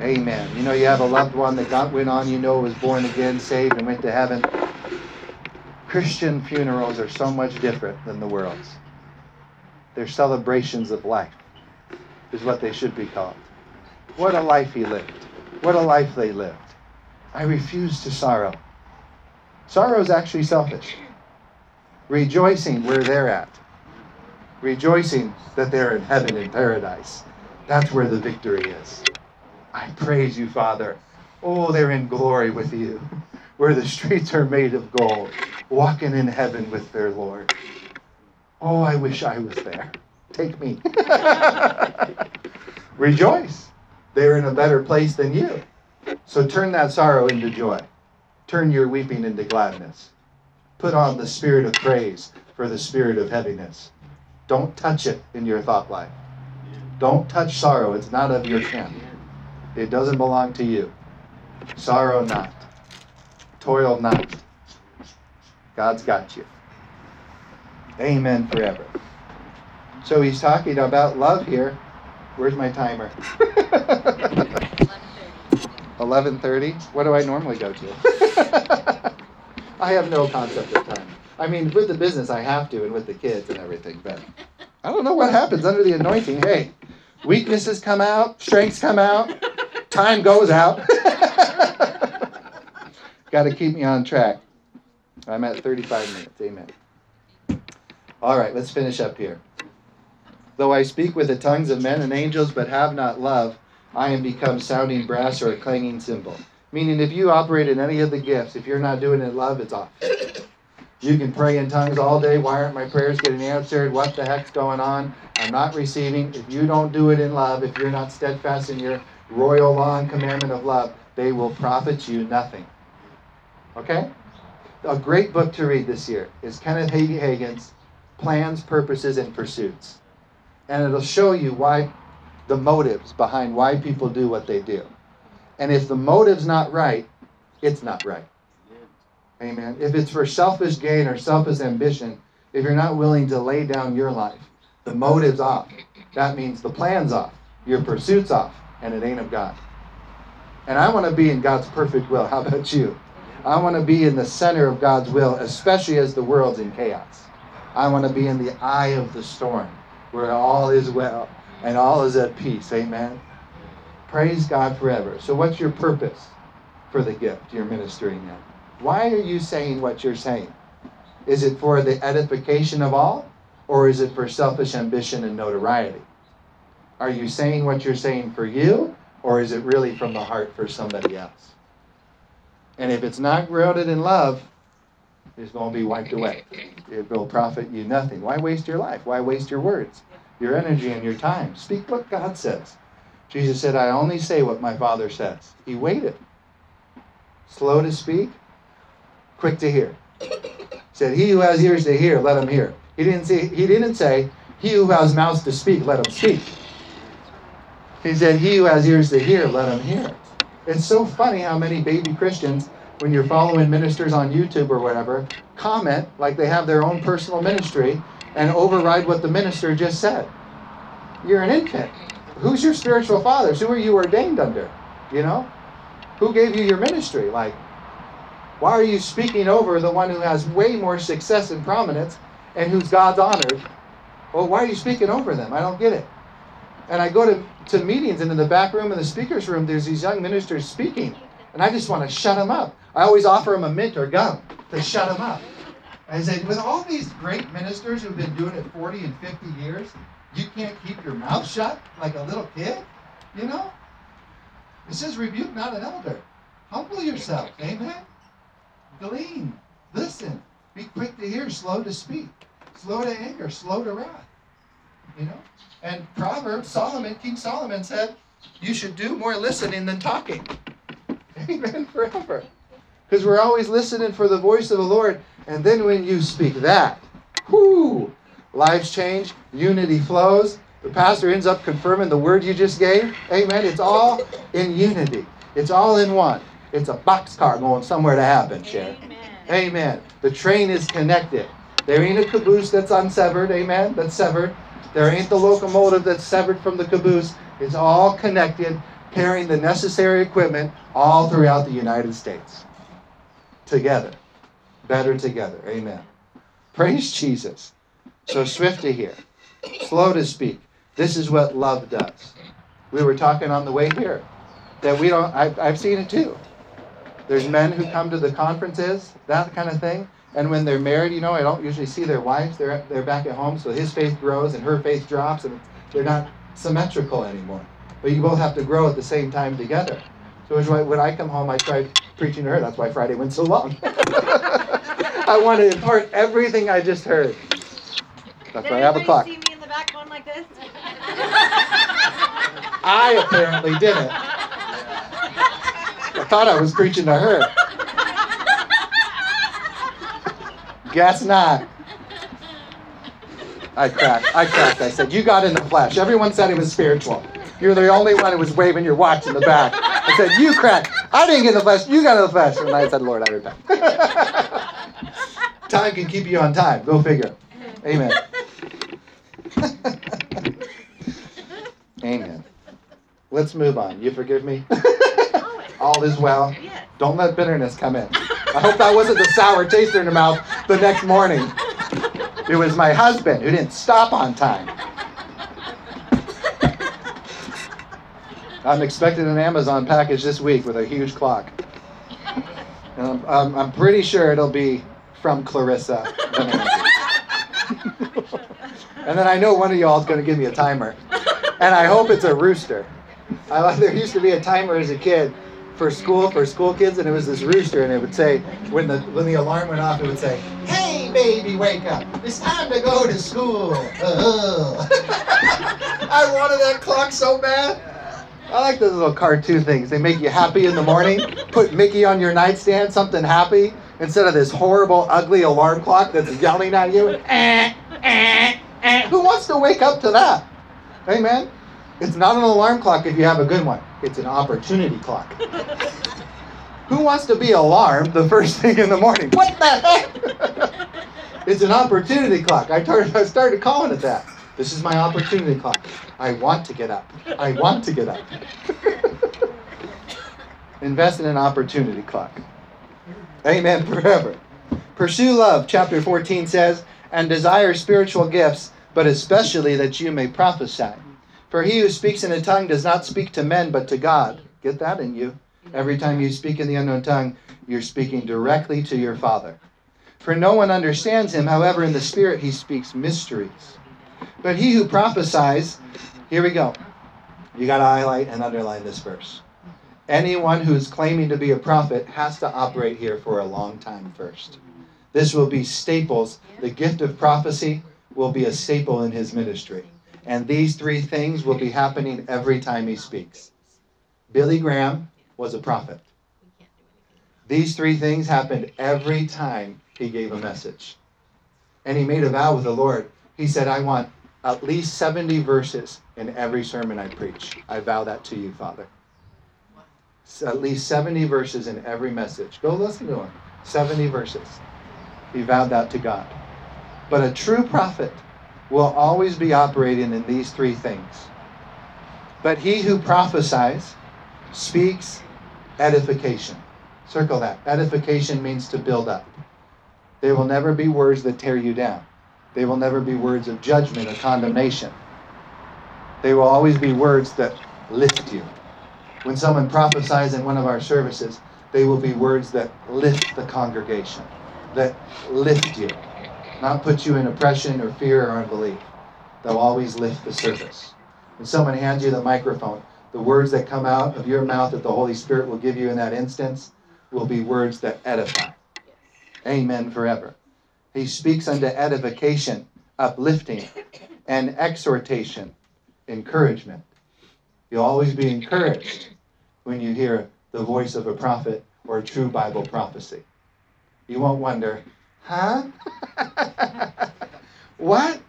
Amen. You know, you have a loved one that got went on, you know, was born again, saved, and went to heaven. Christian funerals are so much different than the world's. They're celebrations of life, is what they should be called. What a life he lived. What a life they lived. I refuse to sorrow. Sorrow is actually selfish. Rejoicing where they're at. Rejoicing that they're in heaven in paradise. That's where the victory is. I praise you, Father. Oh, they're in glory with you, where the streets are made of gold, walking in heaven with their Lord. Oh, I wish I was there. Take me. Rejoice. They're in a better place than you. So turn that sorrow into joy. Turn your weeping into gladness. Put on the spirit of praise for the spirit of heaviness. Don't touch it in your thought life. Don't touch sorrow. It's not of your kin. It doesn't belong to you. Sorrow not. Toil not. God's got you. Amen forever. So he's talking about love here. Where's my timer? 11:30. What do I normally go to? I have no concept of time. I mean, with the business, I have to, and with the kids and everything. But I don't know what happens under the anointing. Hey, weaknesses come out, strengths come out, time goes out. Got to keep me on track. I'm at 35 minutes. Amen. All right, let's finish up here. Though I speak with the tongues of men and angels, but have not love, I am become sounding brass or a clanging cymbal. Meaning, if you operate in any of the gifts, if you're not doing it in love, it's off. You can pray in tongues all day. Why aren't my prayers getting answered? What the heck's going on? I'm not receiving. If you don't do it in love, if you're not steadfast in your royal law and commandment of love, they will profit you nothing. Okay? A great book to read this year is Kenneth Hagin's Plans, Purposes, and Pursuits. And it'll show you why the motives behind why people do what they do. And if the motive's not right, it's not right. Amen. If it's for selfish gain or selfish ambition, if you're not willing to lay down your life, the motive's off. That means the plan's off, your pursuit's off, and it ain't of God. And I want to be in God's perfect will. How about you? I want to be in the center of God's will, especially as the world's in chaos. I want to be in the eye of the storm where all is well and all is at peace. Amen. Praise God forever. So, what's your purpose for the gift you're ministering in? Why are you saying what you're saying? Is it for the edification of all, or is it for selfish ambition and notoriety? Are you saying what you're saying for you, or is it really from the heart for somebody else? And if it's not grounded in love, it's going to be wiped away. It will profit you nothing. Why waste your life? Why waste your words, your energy, and your time? Speak what God says. Jesus said, I only say what my Father says. He waited. Slow to speak, quick to hear. said, He who has ears to hear, let him hear. He didn't he didn't say, He who has mouths to speak, let him speak. He said, He who has ears to hear, let him hear. It's so funny how many baby Christians, when you're following ministers on YouTube or whatever, comment like they have their own personal ministry and override what the minister just said. You're an infant. Who's your spiritual fathers? Who are you ordained under? You know? Who gave you your ministry? Like, why are you speaking over the one who has way more success and prominence and who's God's honored? Well, why are you speaking over them? I don't get it. And I go to, to meetings and in the back room in the speaker's room, there's these young ministers speaking. And I just want to shut them up. I always offer them a mint or gum to shut them up. I say, with all these great ministers who've been doing it 40 and 50 years, you can't keep your mouth shut like a little kid? You know? It says rebuke not an elder. Humble yourself. Amen. Glean. Listen. Be quick to hear, slow to speak, slow to anger, slow to wrath. You know? And Proverbs, Solomon, King Solomon said, you should do more listening than talking. Amen. Forever. Because we're always listening for the voice of the Lord. And then when you speak that, whoo, lives change, unity flows. The pastor ends up confirming the word you just gave. Amen. It's all in unity. It's all in one. It's a boxcar going somewhere to happen, Sharon. Amen. Amen. The train is connected. There ain't a caboose that's unsevered. Amen. That's severed. There ain't the locomotive that's severed from the caboose. It's all connected, carrying the necessary equipment all throughout the United States. Together. Better together. Amen. Praise Jesus. So swift to hear, slow to speak. This is what love does. We were talking on the way here that we don't, I've, I've seen it too. There's men who come to the conferences, that kind of thing. And when they're married, you know, I don't usually see their wives. They're, they're back at home, so his faith grows and her faith drops, and they're not symmetrical anymore. But you both have to grow at the same time together. So why when I come home, I try preaching to her. That's why Friday went so long. I want to impart everything I just heard. That's why I have a clock. see me in the back going like this? I apparently didn't. I thought I was preaching to her. Guess not. I cracked. I cracked. I said, You got in the flesh. Everyone said it was spiritual. You're the only one who was waving your watch in the back. I said, You cracked. I didn't get in the flesh. You got in the flesh. And I said, Lord, I repent. time can keep you on time. Go figure. Amen. Amen. Let's move on. You forgive me? All is well. Don't let bitterness come in. I hope that wasn't the sour taste in your mouth the next morning. It was my husband who didn't stop on time. I'm expecting an Amazon package this week with a huge clock. And I'm, I'm, I'm pretty sure it'll be from Clarissa. And then I know one of y'all is going to give me a timer. And I hope it's a rooster. I, there used to be a timer as a kid for school for school kids, and it was this rooster, and it would say when the when the alarm went off, it would say, "Hey, baby, wake up! It's time to go to school." Uh-huh. I wanted that clock so bad. I like those little cartoon things. They make you happy in the morning. Put Mickey on your nightstand, something happy, instead of this horrible, ugly alarm clock that's yelling at you. Eh, eh. Who wants to wake up to that? Amen. It's not an alarm clock if you have a good one. It's an opportunity clock. Who wants to be alarmed the first thing in the morning? What the heck? it's an opportunity clock. I started, I started calling it that. This is my opportunity clock. I want to get up. I want to get up. Invest in an opportunity clock. Amen forever. Pursue love, chapter 14 says, and desire spiritual gifts, but especially that you may prophesy. For he who speaks in a tongue does not speak to men, but to God. Get that in you. Every time you speak in the unknown tongue, you're speaking directly to your Father. For no one understands him, however, in the Spirit he speaks mysteries. But he who prophesies, here we go. You got to highlight and underline this verse. Anyone who is claiming to be a prophet has to operate here for a long time first. This will be staples. The gift of prophecy will be a staple in his ministry. And these three things will be happening every time he speaks. Billy Graham was a prophet. These three things happened every time he gave a message. And he made a vow with the Lord. He said, I want at least 70 verses in every sermon I preach. I vow that to you, Father. At least 70 verses in every message. Go listen to him. 70 verses. He vowed that to God. But a true prophet will always be operating in these three things. But he who prophesies speaks edification. Circle that. Edification means to build up. They will never be words that tear you down. They will never be words of judgment or condemnation. They will always be words that lift you. When someone prophesies in one of our services, they will be words that lift the congregation, that lift you, not put you in oppression or fear or unbelief. They'll always lift the surface. When someone hands you the microphone, the words that come out of your mouth that the Holy Spirit will give you in that instance will be words that edify. Amen forever. He speaks unto edification, uplifting, and exhortation, encouragement. You'll always be encouraged when you hear the voice of a prophet or a true Bible prophecy. You won't wonder, huh? what?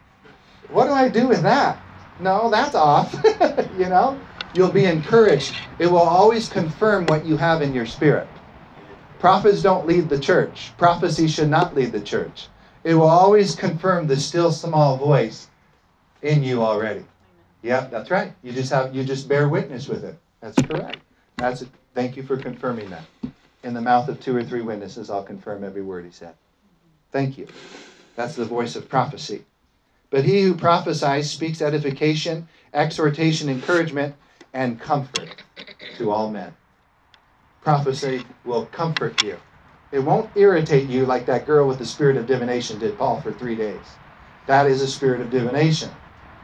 What do I do with that? No, that's off. you know? You'll be encouraged. It will always confirm what you have in your spirit. Prophets don't lead the church. Prophecy should not lead the church. It will always confirm the still small voice in you already. Yep, that's right. You just have you just bear witness with it. That's correct. That's it. Thank you for confirming that. In the mouth of two or three witnesses, I'll confirm every word he said. Thank you. That's the voice of prophecy. But he who prophesies speaks edification, exhortation, encouragement, and comfort to all men. Prophecy will comfort you. It won't irritate you like that girl with the spirit of divination did Paul for three days. That is a spirit of divination.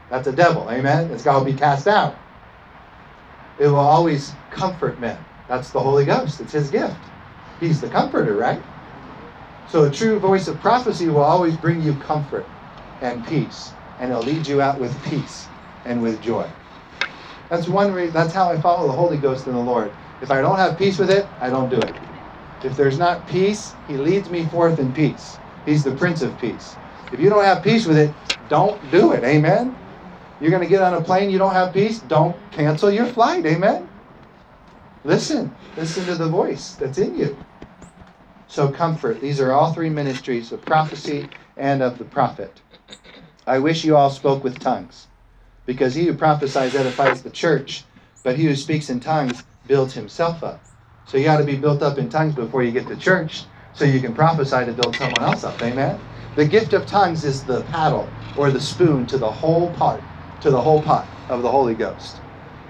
That's a devil. Amen? It's got to be cast out. It will always comfort men. That's the Holy Ghost. It's his gift. He's the comforter, right? So a true voice of prophecy will always bring you comfort and peace, and it'll lead you out with peace and with joy. That's one reason. That's how I follow the Holy Ghost and the Lord. If I don't have peace with it, I don't do it. If there's not peace, He leads me forth in peace. He's the Prince of Peace. If you don't have peace with it, don't do it. Amen. You're going to get on a plane, you don't have peace, don't cancel your flight. Amen. Listen, listen to the voice that's in you. So, comfort. These are all three ministries of prophecy and of the prophet. I wish you all spoke with tongues, because he who prophesies edifies the church, but he who speaks in tongues builds himself up. So, you got to be built up in tongues before you get to church, so you can prophesy to build someone else up. Amen? The gift of tongues is the paddle or the spoon to the whole pot, to the whole pot of the Holy Ghost.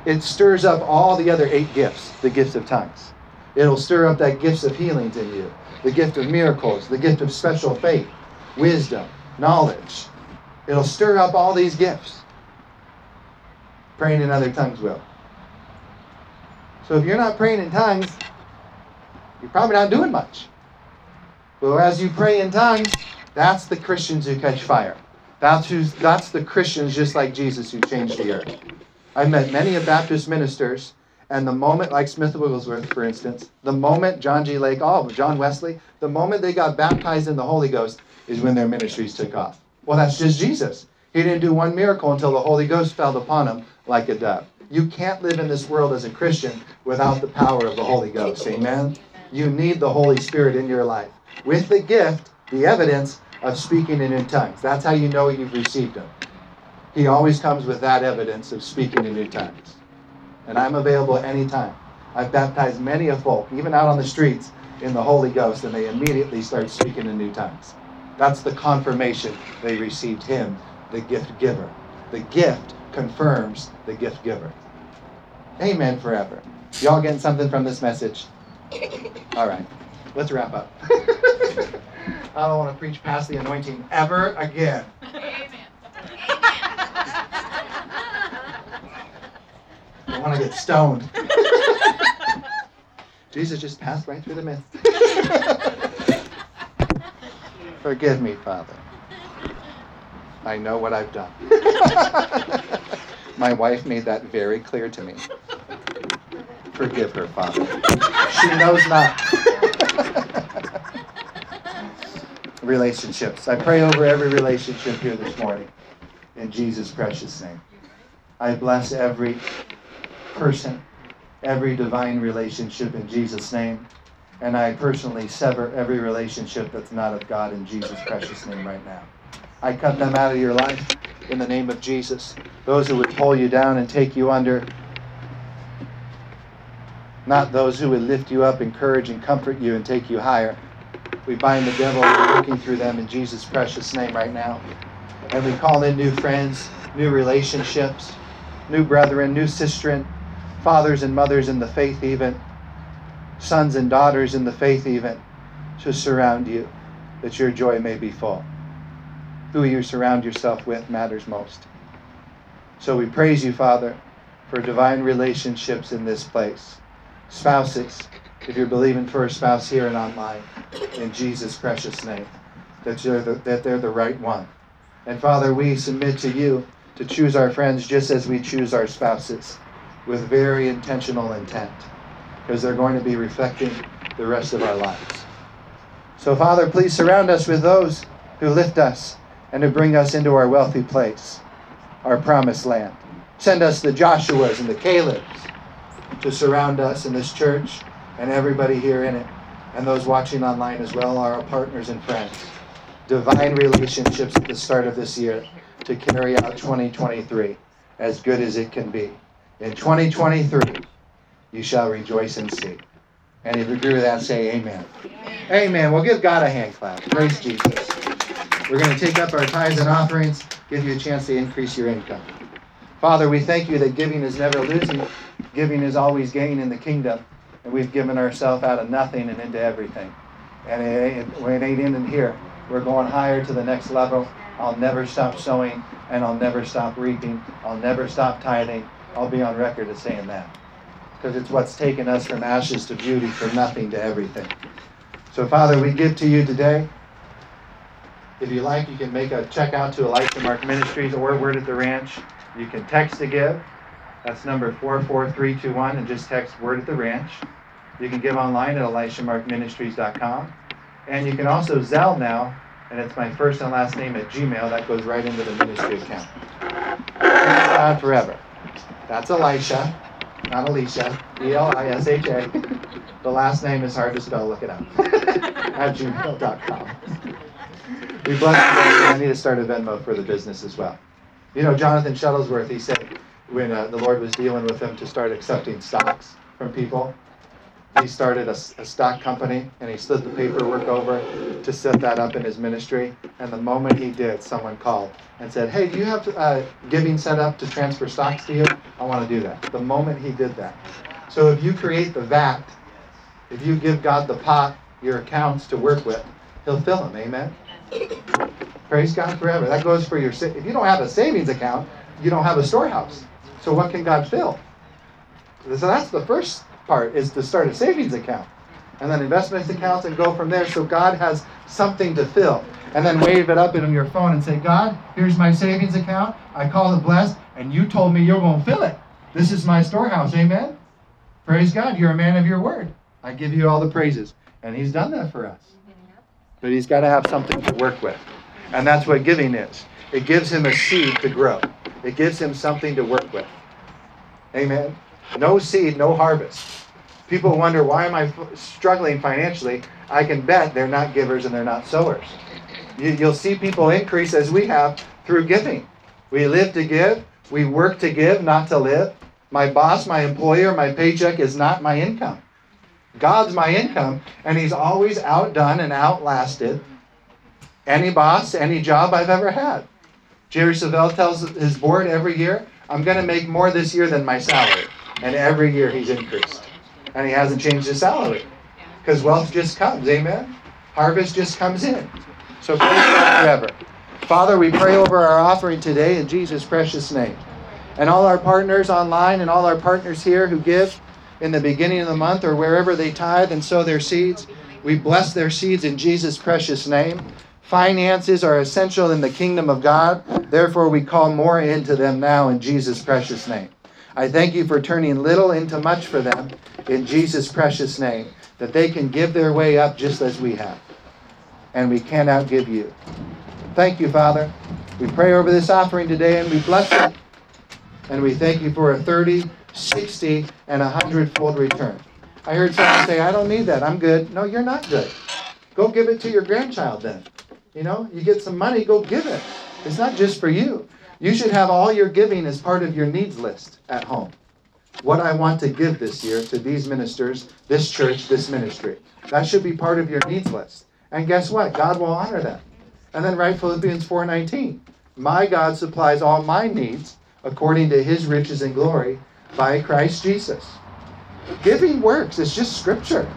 It stirs up all the other eight gifts, the gifts of tongues. It'll stir up that gifts of healings in you, the gift of miracles, the gift of special faith, wisdom, knowledge. It'll stir up all these gifts. Praying in other tongues will. So if you're not praying in tongues, you're probably not doing much. But as you pray in tongues, that's the Christians who catch fire. That's who's that's the Christians just like Jesus who changed the earth. I've met many of Baptist ministers, and the moment, like Smith Wigglesworth, for instance, the moment John G. Lake, all of John Wesley, the moment they got baptized in the Holy Ghost is when their ministries took off. Well, that's just Jesus. He didn't do one miracle until the Holy Ghost fell upon him like a dove. You can't live in this world as a Christian without the power of the Holy Ghost. Amen? You need the Holy Spirit in your life. With the gift, the evidence of speaking in tongues. That's how you know you've received Him. He always comes with that evidence of speaking in new tongues. And I'm available at any time. I've baptized many a folk, even out on the streets, in the Holy Ghost, and they immediately start speaking in new tongues. That's the confirmation they received Him, the gift giver. The gift confirms the gift giver. Amen forever. Y'all getting something from this message? All right, let's wrap up. I don't want to preach past the anointing ever again. I want to get stoned. Jesus just passed right through the midst. Forgive me, Father. I know what I've done. My wife made that very clear to me. Forgive her, Father. She knows not. Relationships. I pray over every relationship here this morning in Jesus' precious name. I bless every person, every divine relationship in Jesus' name. And I personally sever every relationship that's not of God in Jesus' precious name right now. I cut them out of your life in the name of Jesus. Those who would pull you down and take you under, not those who would lift you up, encourage, and comfort you and take you higher. We bind the devil working through them in Jesus' precious name right now. And we call in new friends, new relationships, new brethren, new sistren, fathers and mothers in the faith, even sons and daughters in the faith, even to surround you, that your joy may be full. Who you surround yourself with matters most. So we praise you, Father, for divine relationships in this place. Spouses, if you're believing for a spouse here and online, in Jesus' precious name, that, you're the, that they're the right one. And Father, we submit to you to choose our friends just as we choose our spouses with very intentional intent. because they're going to be reflecting the rest of our lives. So, Father, please surround us with those who lift us and who bring us into our wealthy place, our promised land. Send us the Joshuas and the Calebs to surround us in this church and everybody here in it, and those watching online as well, our partners and friends. Divine relationships at the start of this year to carry out 2023 as good as it can be. In 2023, you shall rejoice and see. And if you agree with that, say amen. Amen. amen. Well, give God a hand clap. Praise Jesus. We're going to take up our tithes and offerings, give you a chance to increase your income. Father, we thank you that giving is never losing, giving is always gain in the kingdom. And we've given ourselves out of nothing and into everything. And it ain't, it ain't ending here. We're going higher to the next level. I'll never stop sowing and I'll never stop reaping. I'll never stop tithing. I'll be on record as saying that. Because it's what's taken us from ashes to beauty, from nothing to everything. So, Father, we give to you today. If you like, you can make a check out to Elisha Mark Ministries or Word at the Ranch. You can text to give. That's number 44321 and just text Word at the Ranch. You can give online at elishamarkministries.com. And you can also Zelle now, and it's my first and last name at Gmail. That goes right into the ministry account. God forever. That's Elisha, not Alicia. E L I S H A. The last name is hard to spell. Look it up. at gmail.com. We bless you. I need to start a Venmo for the business as well. You know, Jonathan Shuttlesworth, he said when uh, the Lord was dealing with him to start accepting stocks from people, he started a, a, stock company and he slid the paperwork over to set that up in his ministry. And the moment he did, someone called and said, Hey, do you have uh, giving set up to transfer stocks to you? I want to do that. The moment he did that. So if you create the vat, if you give God the pot, your accounts to work with, he'll fill them. Amen. Praise God forever. That goes for your. If you don't have a savings account, you don't have a storehouse. So what can God fill? So that's the first part is to start a savings account and then investment accounts and go from there so God has something to fill. And then wave it up in your phone and say, God, here's my savings account. I call it blessed, and you told me you're going to fill it. This is my storehouse. Amen? Praise God. You're a man of your word. I give you all the praises. And He's done that for us. But He's got to have something to work with. And that's what giving is it gives Him a seed to grow, it gives Him something to work with. Amen? No seed, no harvest. People wonder, why am I struggling financially? I can bet they're not givers and they're not sowers. You, will see people increase as we have through giving. We live to give, we work to give, not to live. My boss, my employer, my paycheck is not my income. God's my income, and He's always outdone and outlasted any boss, any job I've ever had. Jerry Savelle tells his board every year, I'm going to make more this year than my salary. And every year he's increased. And he hasn't changed his salary. Because wealth just comes, amen? Harvest just comes in. So forever. Father, we pray over our offering today in Jesus' precious name. And all our partners online and all our partners here who give in the beginning of the month or wherever they tithe and sow their seeds, we bless their seeds in Jesus' precious name. Finances are essential in the kingdom of God. Therefore, we call more into them now in Jesus' precious name. I thank you for turning little into much for them in Jesus' precious name, that they can give their way up just as we have. And we cannot give you. Thank you, Father. We pray over this offering today and we bless it. And we thank you for a 30, 60, and a 100 fold return. I heard someone say, I don't need that. I'm good. No, you're not good. Go give it to your grandchild then. You know, you get some money, go give it. It's not just for you. You should have all your giving as part of your needs list at home. What I want to give this year to these ministers, this church, this ministry. That should be part of your needs list. And guess what? God will honor that. And then write Philippians 4:19. My God supplies all my needs according to his riches and glory by Christ Jesus. Giving works. It's just scripture.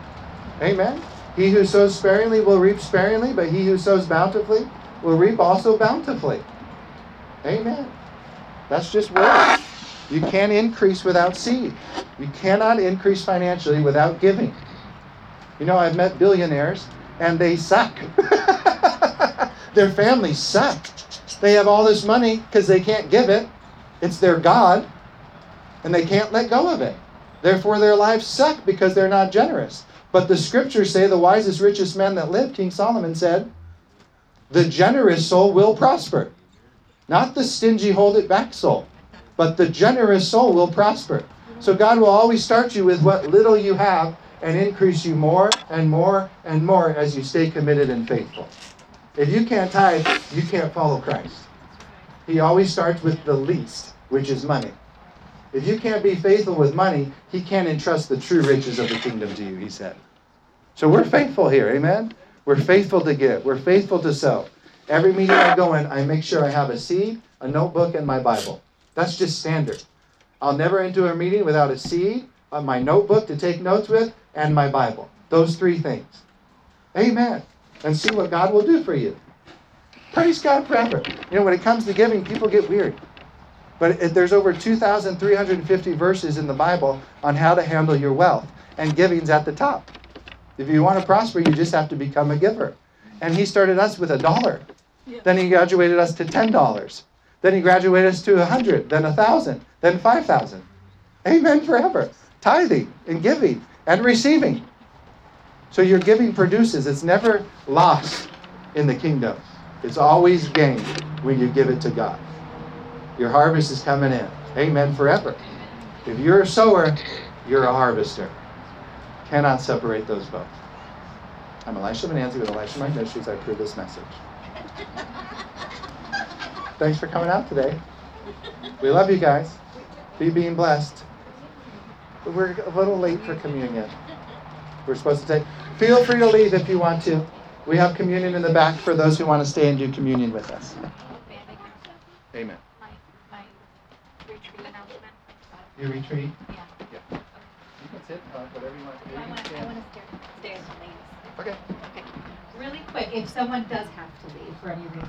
Amen. He who sows sparingly will reap sparingly, but he who sows bountifully will reap also bountifully. Amen. That's just words. You can't increase without seed. You cannot increase financially without giving. You know, I've met billionaires and they suck. their families suck. They have all this money because they can't give it. It's their God and they can't let go of it. Therefore, their lives suck because they're not generous. But the scriptures say the wisest, richest man that lived, King Solomon said, the generous soul will prosper. Not the stingy, hold it back soul, but the generous soul will prosper. So God will always start you with what little you have and increase you more and more and more as you stay committed and faithful. If you can't tithe, you can't follow Christ. He always starts with the least, which is money. If you can't be faithful with money, he can't entrust the true riches of the kingdom to you, he said. So we're faithful here, amen? We're faithful to give, we're faithful to sow. Every meeting I go in, I make sure I have a seed, a notebook, and my Bible. That's just standard. I'll never enter a meeting without a seed, uh, my notebook to take notes with, and my Bible. Those three things. Amen. And see what God will do for you. Praise God forever. You know, when it comes to giving, people get weird. But it, there's over 2,350 verses in the Bible on how to handle your wealth, and giving's at the top. If you want to prosper, you just have to become a giver. And He started us with a dollar. Then He graduated us to ten dollars. Then He graduated us to a hundred, then a thousand, then five thousand. Amen forever. Tithing and giving and receiving. So your giving produces. It's never lost in the kingdom. It's always gained when you give it to God. Your harvest is coming in. Amen forever. If you're a sower, you're a harvester. Cannot separate those both. I'm Elisha Mananzi with Elisha Mike Ministries. I approve this message. Thanks for coming out today. We love you guys. Be being blessed. But we're a little late for communion. We're supposed to take. Feel free to leave if you want to. We have communion in the back for those who want to stay and do communion with us. Amen. My, my retreat announcement. Your retreat? Yeah. Yeah. You can sit, uh, whatever you want to do. I want, can I want to stay, stay as the ladies. Okay. Okay. Really quick, if someone does have to leave for any reason,